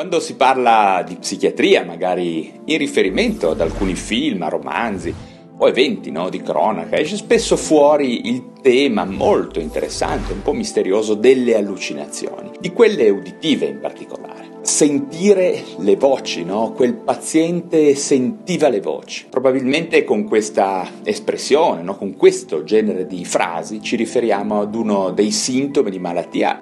Quando si parla di psichiatria, magari in riferimento ad alcuni film, romanzi o eventi no, di cronaca, esce spesso fuori il tema molto interessante, un po' misterioso delle allucinazioni, di quelle uditive in particolare. Sentire le voci, no? Quel paziente sentiva le voci. Probabilmente con questa espressione, no? con questo genere di frasi, ci riferiamo ad uno dei sintomi di malattia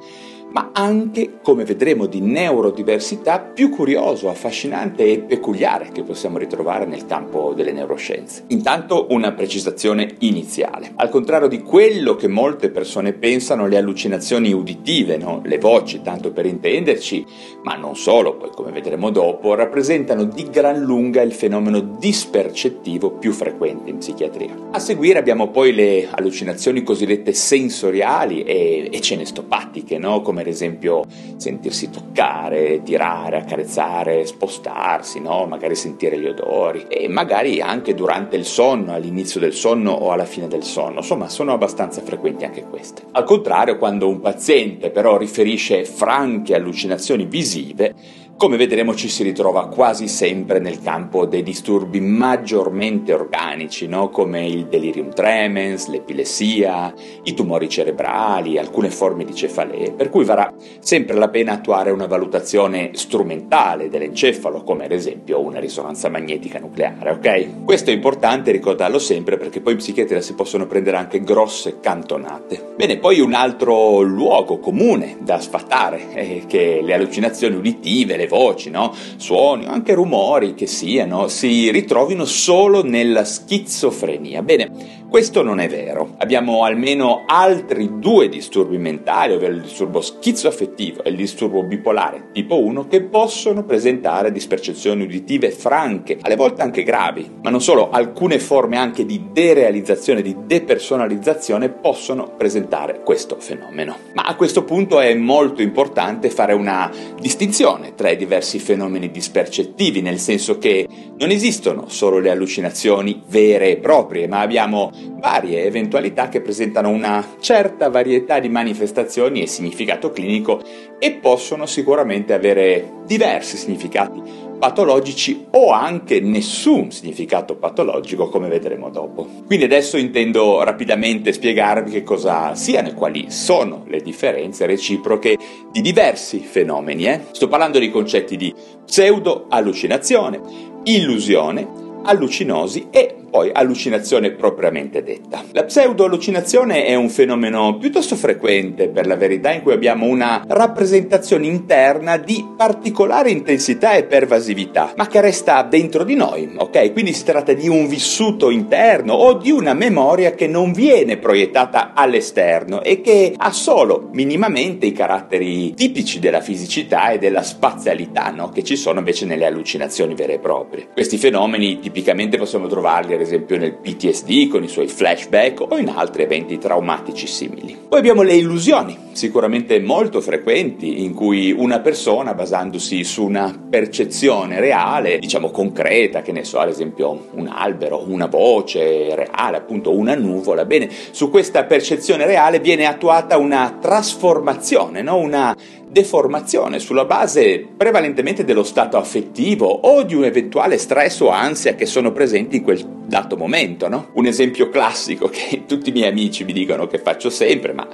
ma anche, come vedremo, di neurodiversità più curioso, affascinante e peculiare che possiamo ritrovare nel campo delle neuroscienze. Intanto una precisazione iniziale. Al contrario di quello che molte persone pensano, le allucinazioni uditive, no? le voci, tanto per intenderci, ma non solo, poi come vedremo dopo, rappresentano di gran lunga il fenomeno dispercettivo più frequente in psichiatria. A seguire abbiamo poi le allucinazioni cosiddette sensoriali e, e cenestopatiche, no? come come ad esempio sentirsi toccare, tirare, accarezzare, spostarsi, no? magari sentire gli odori e magari anche durante il sonno, all'inizio del sonno o alla fine del sonno, insomma sono abbastanza frequenti anche queste. Al contrario, quando un paziente però riferisce franche allucinazioni visive, come vedremo ci si ritrova quasi sempre nel campo dei disturbi maggiormente organici, no? come il delirium tremens, l'epilessia, i tumori cerebrali, alcune forme di cefalee, per cui varrà sempre la pena attuare una valutazione strumentale dell'encefalo, come ad esempio una risonanza magnetica nucleare, ok? Questo è importante ricordarlo sempre perché poi in psichiatria si possono prendere anche grosse cantonate. Bene, poi un altro luogo comune da sfatare è che le allucinazioni uditive, le voci, no? suoni anche rumori che siano, si ritrovino solo nella schizofrenia. Bene, questo non è vero. Abbiamo almeno altri due disturbi mentali, ovvero il disturbo schizoaffettivo e il disturbo bipolare tipo 1, che possono presentare dispercezioni uditive franche, alle volte anche gravi. Ma non solo, alcune forme anche di derealizzazione, di depersonalizzazione possono presentare questo fenomeno. Ma a questo punto è molto importante fare una distinzione tra i diversi fenomeni dispercettivi, nel senso che non esistono solo le allucinazioni vere e proprie, ma abbiamo varie eventualità che presentano una certa varietà di manifestazioni e significato clinico e possono sicuramente avere diversi significati patologici o anche nessun significato patologico come vedremo dopo. Quindi adesso intendo rapidamente spiegarvi che cosa siano e quali sono le differenze reciproche di diversi fenomeni. Eh? Sto parlando dei concetti di pseudo-allucinazione, illusione, allucinosi e poi allucinazione propriamente detta. La pseudo-allucinazione è un fenomeno piuttosto frequente per la verità in cui abbiamo una rappresentazione interna di particolare intensità e pervasività, ma che resta dentro di noi, ok? Quindi si tratta di un vissuto interno o di una memoria che non viene proiettata all'esterno e che ha solo minimamente i caratteri tipici della fisicità e della spazialità, no? Che ci sono invece nelle allucinazioni vere e proprie. Questi fenomeni tipicamente possiamo trovarli ad esempio nel PTSD con i suoi flashback o in altri eventi traumatici simili. Poi abbiamo le illusioni, sicuramente molto frequenti, in cui una persona, basandosi su una percezione reale, diciamo concreta, che ne so, ad esempio un albero, una voce reale, appunto una nuvola, bene, su questa percezione reale viene attuata una trasformazione, no? una deformazione sulla base prevalentemente dello stato affettivo o di un eventuale stress o ansia che sono presenti in quel dato momento, no? Un esempio classico che tutti i miei amici mi dicono che faccio sempre, ma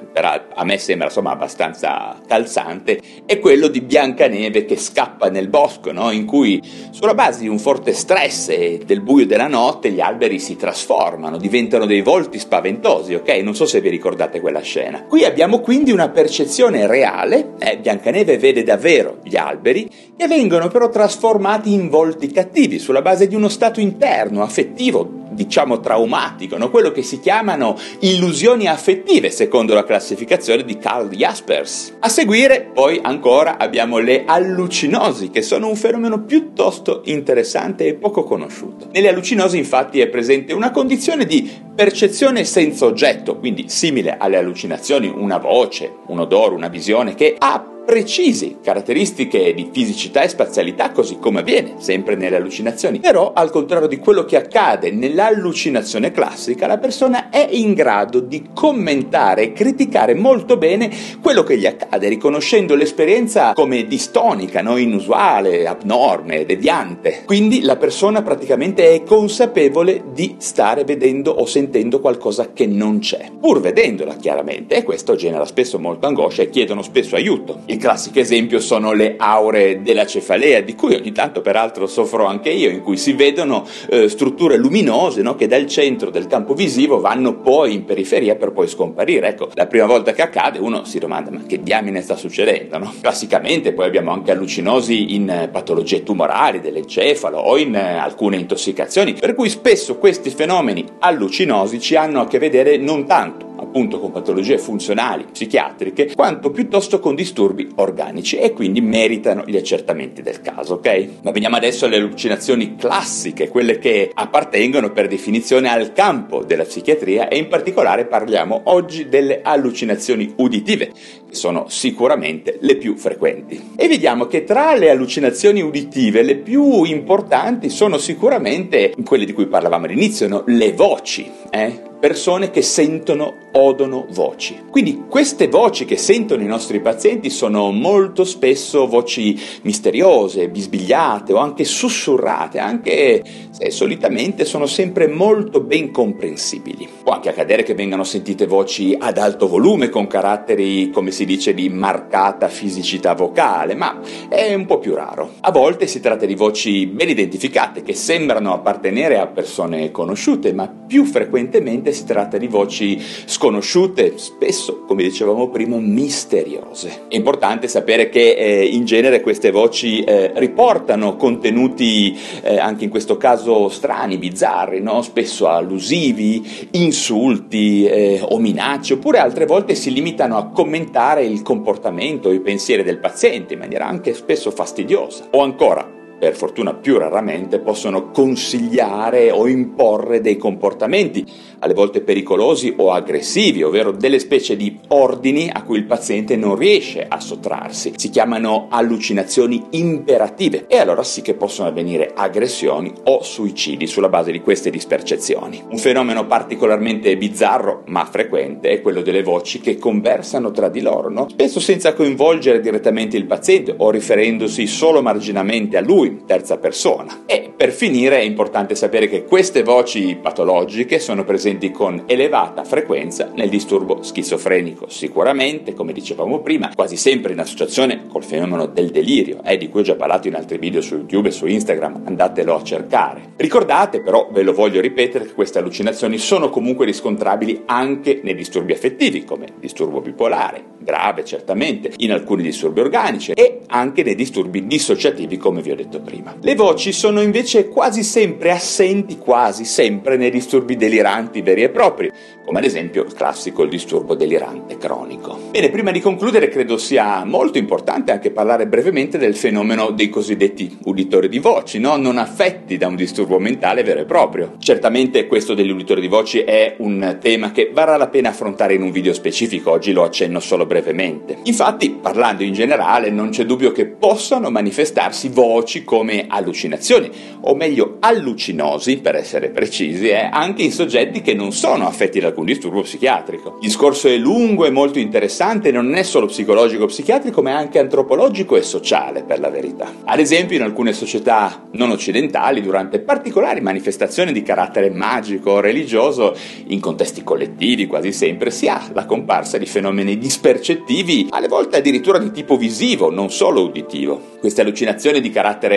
a me sembra insomma abbastanza calzante, è quello di Biancaneve che scappa nel bosco, no? In cui sulla base di un forte stress e del buio della notte gli alberi si trasformano, diventano dei volti spaventosi, ok? Non so se vi ricordate quella scena. Qui abbiamo quindi una percezione reale, eh, Biancaneve vede davvero gli alberi, che vengono però trasformati in volti cattivi sulla base di uno stato interno, affettivo, diciamo traumatico, no? quello che si chiamano illusioni affettive secondo la classificazione di Carl Jaspers. A seguire poi ancora abbiamo le allucinosi che sono un fenomeno piuttosto interessante e poco conosciuto. Nelle allucinosi infatti è presente una condizione di percezione senza oggetto, quindi simile alle allucinazioni, una voce, un odore, una visione che ha precisi caratteristiche di fisicità e spazialità, così come avviene sempre nelle allucinazioni. Però, al contrario di quello che accade nell'allucinazione classica, la persona è in grado di commentare e criticare molto bene quello che gli accade, riconoscendo l'esperienza come distonica, no? inusuale, abnorme, deviante. Quindi la persona praticamente è consapevole di stare vedendo o sentendo qualcosa che non c'è, pur vedendola chiaramente, e questo genera spesso molta angoscia e chiedono spesso aiuto. Il classico esempio sono le aure della cefalea, di cui ogni tanto peraltro soffro anche io, in cui si vedono eh, strutture luminose no, che dal centro del campo visivo vanno poi in periferia per poi scomparire. Ecco, la prima volta che accade uno si domanda ma che diamine sta succedendo? No? Classicamente poi abbiamo anche allucinosi in patologie tumorali dell'encefalo o in eh, alcune intossicazioni, per cui spesso questi fenomeni allucinosi ci hanno a che vedere non tanto appunto con patologie funzionali psichiatriche, quanto piuttosto con disturbi organici e quindi meritano gli accertamenti del caso, ok? Ma veniamo adesso alle allucinazioni classiche, quelle che appartengono per definizione al campo della psichiatria e in particolare parliamo oggi delle allucinazioni uditive, che sono sicuramente le più frequenti. E vediamo che tra le allucinazioni uditive le più importanti sono sicuramente quelle di cui parlavamo all'inizio, no? le voci, eh? Persone che sentono, odono voci. Quindi queste voci che sentono i nostri pazienti sono molto spesso voci misteriose, bisbigliate o anche sussurrate, anche se solitamente sono sempre molto ben comprensibili. Può anche accadere che vengano sentite voci ad alto volume con caratteri, come si dice, di marcata fisicità vocale, ma è un po' più raro. A volte si tratta di voci ben identificate che sembrano appartenere a persone conosciute, ma più frequentemente si tratta di voci sconosciute, spesso, come dicevamo prima, misteriose. È importante sapere che eh, in genere queste voci eh, riportano contenuti, eh, anche in questo caso strani, bizzarri, no? spesso allusivi, insulti eh, o minacce, oppure altre volte si limitano a commentare il comportamento i pensieri del paziente in maniera anche spesso fastidiosa. O ancora, per fortuna più raramente, possono consigliare o imporre dei comportamenti, alle volte pericolosi o aggressivi, ovvero delle specie di ordini a cui il paziente non riesce a sottrarsi. Si chiamano allucinazioni imperative e allora sì che possono avvenire aggressioni o suicidi sulla base di queste dispercezioni. Un fenomeno particolarmente bizzarro ma frequente è quello delle voci che conversano tra di loro, no? spesso senza coinvolgere direttamente il paziente o riferendosi solo marginalmente a lui terza persona. E per finire è importante sapere che queste voci patologiche sono presenti con elevata frequenza nel disturbo schizofrenico, sicuramente, come dicevamo prima, quasi sempre in associazione col fenomeno del delirio, eh, di cui ho già parlato in altri video su YouTube e su Instagram, andatelo a cercare. Ricordate però, ve lo voglio ripetere, che queste allucinazioni sono comunque riscontrabili anche nei disturbi affettivi, come disturbo bipolare, grave certamente, in alcuni disturbi organici e anche nei disturbi dissociativi, come vi ho detto prima. Le voci sono invece quasi sempre assenti, quasi sempre nei disturbi deliranti veri e propri, come ad esempio il classico disturbo delirante cronico. Bene, prima di concludere credo sia molto importante anche parlare brevemente del fenomeno dei cosiddetti uditori di voci, no? non affetti da un disturbo mentale vero e proprio. Certamente questo degli uditori di voci è un tema che varrà la pena affrontare in un video specifico, oggi lo accenno solo brevemente. Infatti, parlando in generale, non c'è dubbio che possano manifestarsi voci come allucinazioni, o meglio allucinosi per essere precisi, eh, anche in soggetti che non sono affetti da alcun disturbo psichiatrico. Il discorso è lungo e molto interessante, non è solo psicologico psichiatrico, ma è anche antropologico e sociale, per la verità. Ad esempio, in alcune società non occidentali, durante particolari manifestazioni di carattere magico o religioso, in contesti collettivi quasi sempre, si ha la comparsa di fenomeni dispercettivi, alle volte addirittura di tipo visivo, non solo uditivo. Queste allucinazioni di carattere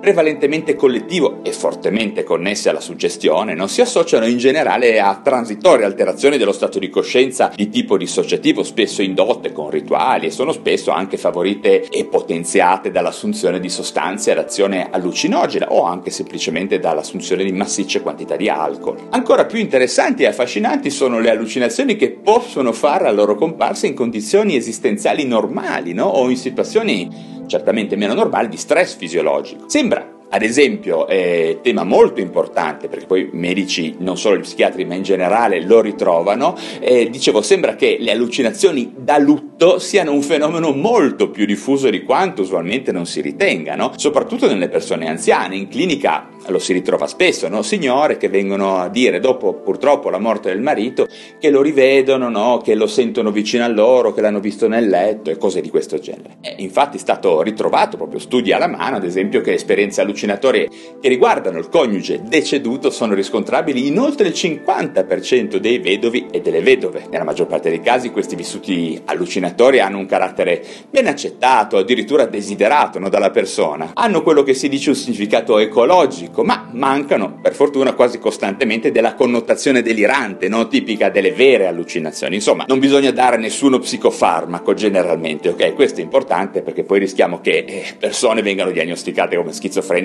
prevalentemente collettivo e fortemente connesse alla suggestione, non si associano in generale a transitorie alterazioni dello stato di coscienza di tipo dissociativo, spesso indotte con rituali e sono spesso anche favorite e potenziate dall'assunzione di sostanze ad azione allucinogena o anche semplicemente dall'assunzione di massicce quantità di alcol. Ancora più interessanti e affascinanti sono le allucinazioni che possono fare la loro comparsa in condizioni esistenziali normali no? o in situazioni certamente meno normali di stress fisiologico. Sembra ad esempio, eh, tema molto importante, perché poi medici, non solo gli psichiatri, ma in generale lo ritrovano, eh, dicevo, sembra che le allucinazioni da lutto siano un fenomeno molto più diffuso di quanto usualmente non si ritenga, no? soprattutto nelle persone anziane. In clinica lo si ritrova spesso, no? signore che vengono a dire dopo purtroppo la morte del marito che lo rivedono, no? che lo sentono vicino a loro, che l'hanno visto nel letto e cose di questo genere. E infatti è stato ritrovato proprio studi alla mano, ad esempio, che esperienze allucinatorie che riguardano il coniuge deceduto sono riscontrabili in oltre il 50% dei vedovi e delle vedove. Nella maggior parte dei casi questi vissuti allucinatori hanno un carattere ben accettato, addirittura desiderato no? dalla persona. Hanno quello che si dice un significato ecologico ma mancano per fortuna quasi costantemente della connotazione delirante, no? tipica delle vere allucinazioni. Insomma, non bisogna dare nessuno psicofarmaco generalmente, ok? Questo è importante perché poi rischiamo che eh, persone vengano diagnosticate come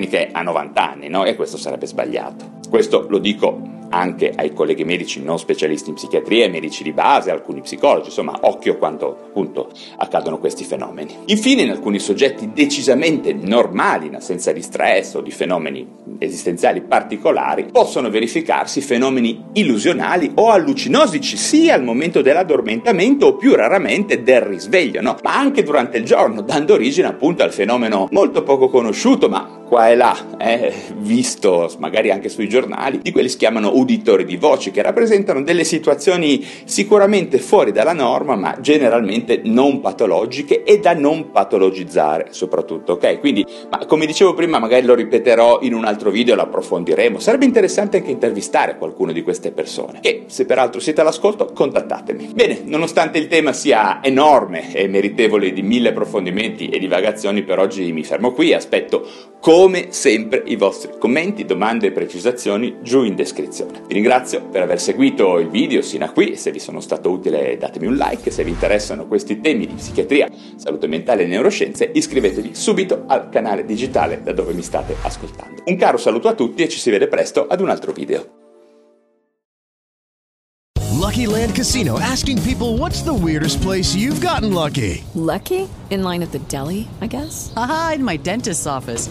schizofreniche a 90 anni, no? E questo sarebbe sbagliato. Questo lo dico anche ai colleghi medici non specialisti in psichiatria, medici di base, alcuni psicologi, insomma, occhio quando appunto accadono questi fenomeni. Infine, in alcuni soggetti decisamente normali, in assenza di stress o di fenomeni esistenziali particolari, possono verificarsi fenomeni illusionali o allucinosici sia al momento dell'addormentamento o più raramente del risveglio, no? ma anche durante il giorno, dando origine appunto al fenomeno molto poco conosciuto, ma qua e là, eh, visto magari anche sui giornali, di quelli si chiamano uditori di voci, che rappresentano delle situazioni sicuramente fuori dalla norma, ma generalmente non patologiche e da non patologizzare soprattutto, ok? Quindi, ma come dicevo prima, magari lo ripeterò in un altro video, lo approfondiremo. Sarebbe interessante anche intervistare qualcuno di queste persone, che se peraltro siete all'ascolto, contattatemi. Bene, nonostante il tema sia enorme e meritevole di mille approfondimenti e divagazioni, per oggi mi fermo qui, aspetto come sempre i vostri commenti, domande e precisazioni giù in descrizione. Vi ringrazio per aver seguito il video sino a qui, se vi sono stato utile datemi un like, se vi interessano questi temi di psichiatria, salute mentale e neuroscienze iscrivetevi subito al canale digitale da dove mi state ascoltando. Un caro saluto a tutti e ci si vede presto ad un altro video. Lucky Land Casino asking people what's the weirdest place you've gotten lucky? Lucky? In line at the deli, I guess? Aha, in my dentist's office.